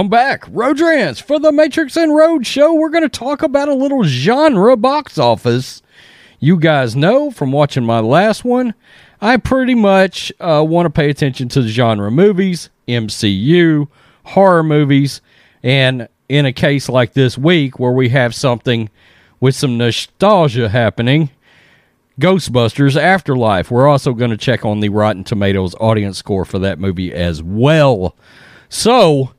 I'm back. Rodrance for the Matrix and Road show. We're going to talk about a little genre box office. You guys know from watching my last one, I pretty much uh, want to pay attention to the genre movies, MCU, horror movies, and in a case like this week where we have something with some nostalgia happening, Ghostbusters Afterlife. We're also going to check on the Rotten Tomatoes audience score for that movie as well. So,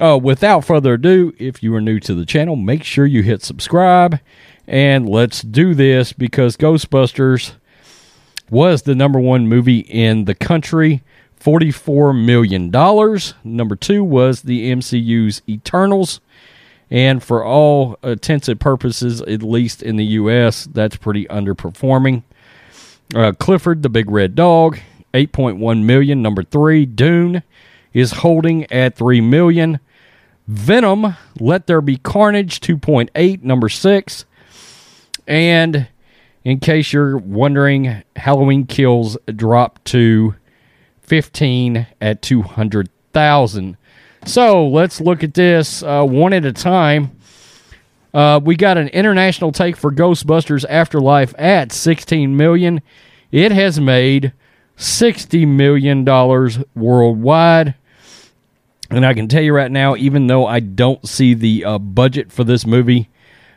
uh, without further ado, if you are new to the channel, make sure you hit subscribe and let's do this because Ghostbusters was the number one movie in the country, $44 million. Number two was the MCU's Eternals. And for all intents and purposes, at least in the U.S., that's pretty underperforming. Uh, Clifford the Big Red Dog, 8.1 million. Number three, Dune is holding at 3 million. Venom, Let There Be Carnage, 2.8, number 6. And in case you're wondering, Halloween Kills dropped to 15 at 200,000. So let's look at this uh, one at a time. Uh, we got an international take for Ghostbusters Afterlife at 16 million. It has made 60 million dollars worldwide. And I can tell you right now, even though I don't see the uh, budget for this movie,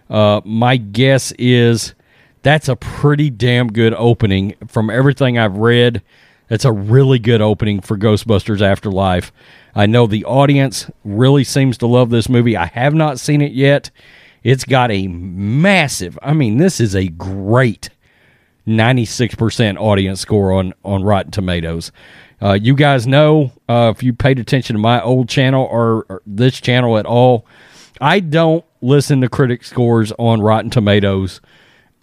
uh, my guess is that's a pretty damn good opening. From everything I've read, that's a really good opening for Ghostbusters Afterlife. I know the audience really seems to love this movie. I have not seen it yet. It's got a massive, I mean, this is a great 96% audience score on, on Rotten Tomatoes. Uh, you guys know uh, if you paid attention to my old channel or, or, this channel at all, I don't listen to critic scores on Rotten Tomatoes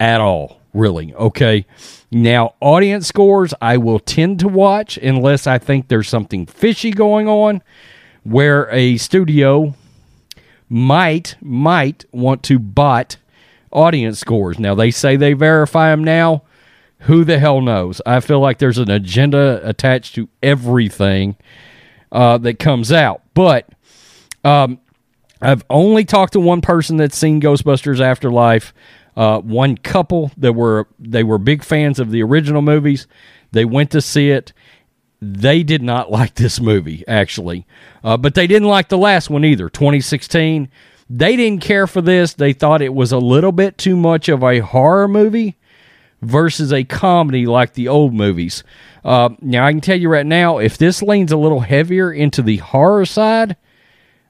at all, really. Okay. Now, audience scores, I will tend to watch unless I think there's something fishy going on where a studio might might want to bot audience scores. Now, they say they verify them now who the hell knows? I feel like there's an agenda attached to everything uh, that comes out. But um, I've only talked to one person that's seen Ghostbusters Afterlife. Uh, one couple that were they were big fans of the original movies. They went to see it. They did not like this movie actually, uh, but they didn't like the last one either. 2016. They didn't care for this. They thought it was a little bit too much of a horror movie versus a comedy like the old movies. Uh, now, I can tell you right now, if this leans a little heavier into the horror side,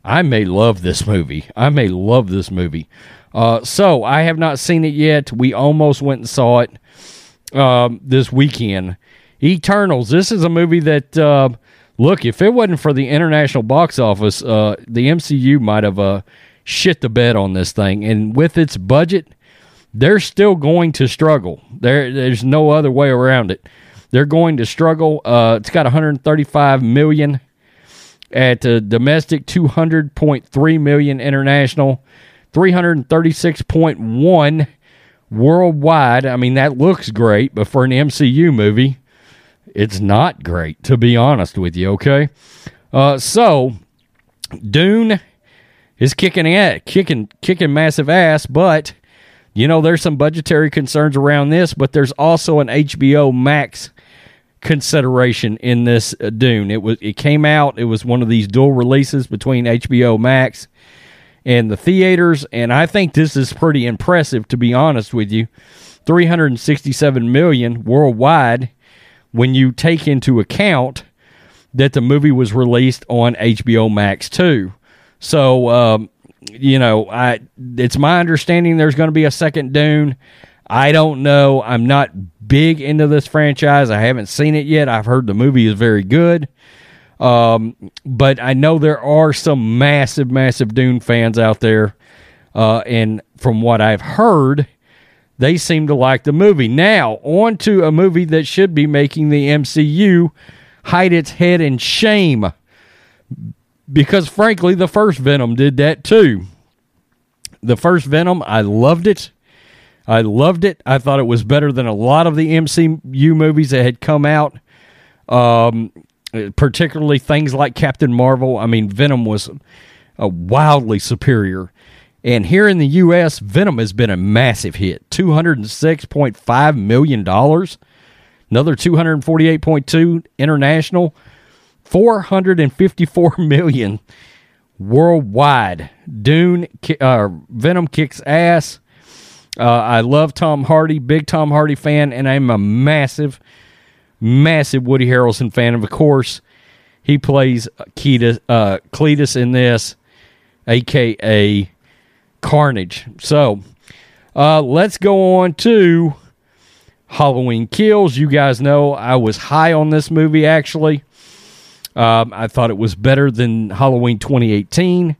I may love this movie. I may love this movie. Uh, so, I have not seen it yet. We almost went and saw it um, this weekend. Eternals. This is a movie that, uh, look, if it wasn't for the international box office, uh, the MCU might have uh, shit the bed on this thing. And with its budget, they're still going to struggle. There, there's no other way around it. They're going to struggle. Uh, it's got 135 million at uh, domestic, 200.3 million international, 336.1 worldwide. I mean, that looks great, but for an MCU movie, it's not great, to be honest with you. Okay, uh, so Dune is kicking at kicking kicking massive ass, but you know, there's some budgetary concerns around this, but there's also an HBO Max consideration in this uh, Dune. It was it came out. It was one of these dual releases between HBO Max and the theaters, and I think this is pretty impressive to be honest with you. 367 million worldwide when you take into account that the movie was released on HBO Max too. So um, you know, I it's my understanding there's going to be a second Dune. I don't know. I'm not big into this franchise. I haven't seen it yet. I've heard the movie is very good. Um, but I know there are some massive, massive Dune fans out there. Uh, and from what I've heard, they seem to like the movie. Now, on to a movie that should be making the MCU hide its head in shame. Because frankly, the first Venom did that too. The first Venom, I loved it. I loved it. I thought it was better than a lot of the MCU movies that had come out. Um, particularly things like Captain Marvel. I mean, Venom was a wildly superior. And here in the U.S., Venom has been a massive hit $206.5 million. Another 248.2 international, 454 million worldwide. Dune, uh, Venom kicks ass. Uh, I love Tom Hardy, big Tom Hardy fan, and I'm a massive, massive Woody Harrelson fan. Of course, he plays Cletus, uh, Cletus in this, aka Carnage. So uh, let's go on to Halloween Kills. You guys know I was high on this movie actually. Um, I thought it was better than Halloween 2018.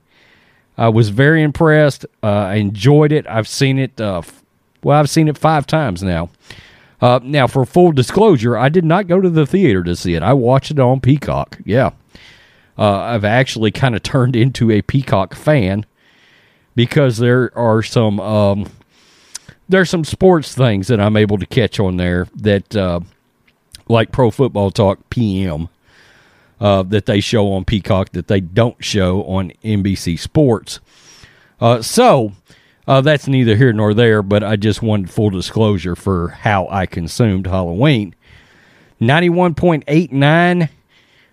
I was very impressed. Uh, I enjoyed it. I've seen it. Uh, f- well, I've seen it five times now. Uh, now, for full disclosure, I did not go to the theater to see it. I watched it on Peacock. Yeah, uh, I've actually kind of turned into a Peacock fan because there are some um, there's some sports things that I'm able to catch on there that uh, like Pro Football Talk PM uh, that they show on Peacock that they don't show on NBC Sports. Uh, so uh, that's neither here nor there, but I just wanted full disclosure for how I consumed Halloween. 91.89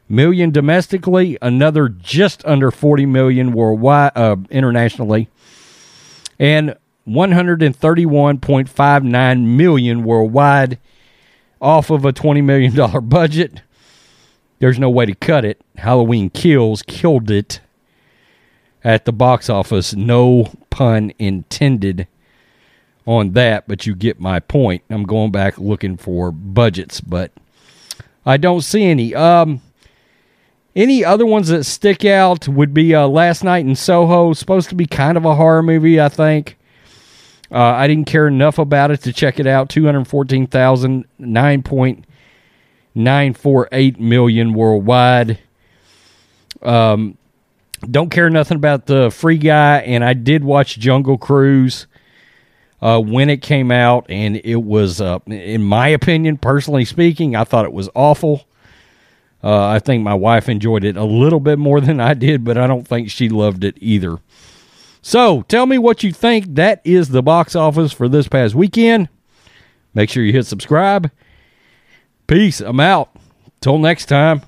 million domestically, another just under 40 million worldwide uh, internationally, and 131.59 million worldwide off of a 20 million dollar budget. There's no way to cut it. Halloween Kills killed it at the box office. No pun intended on that, but you get my point. I'm going back looking for budgets, but I don't see any. Um, any other ones that stick out would be uh, Last Night in Soho. Supposed to be kind of a horror movie, I think. Uh, I didn't care enough about it to check it out. 214,000, 9.948 million worldwide. Um, don't care nothing about the Free Guy, and I did watch Jungle Cruise uh, when it came out, and it was, uh, in my opinion, personally speaking, I thought it was awful. Uh, I think my wife enjoyed it a little bit more than I did, but I don't think she loved it either. So tell me what you think. That is the box office for this past weekend. Make sure you hit subscribe. Peace. I'm out. Till next time.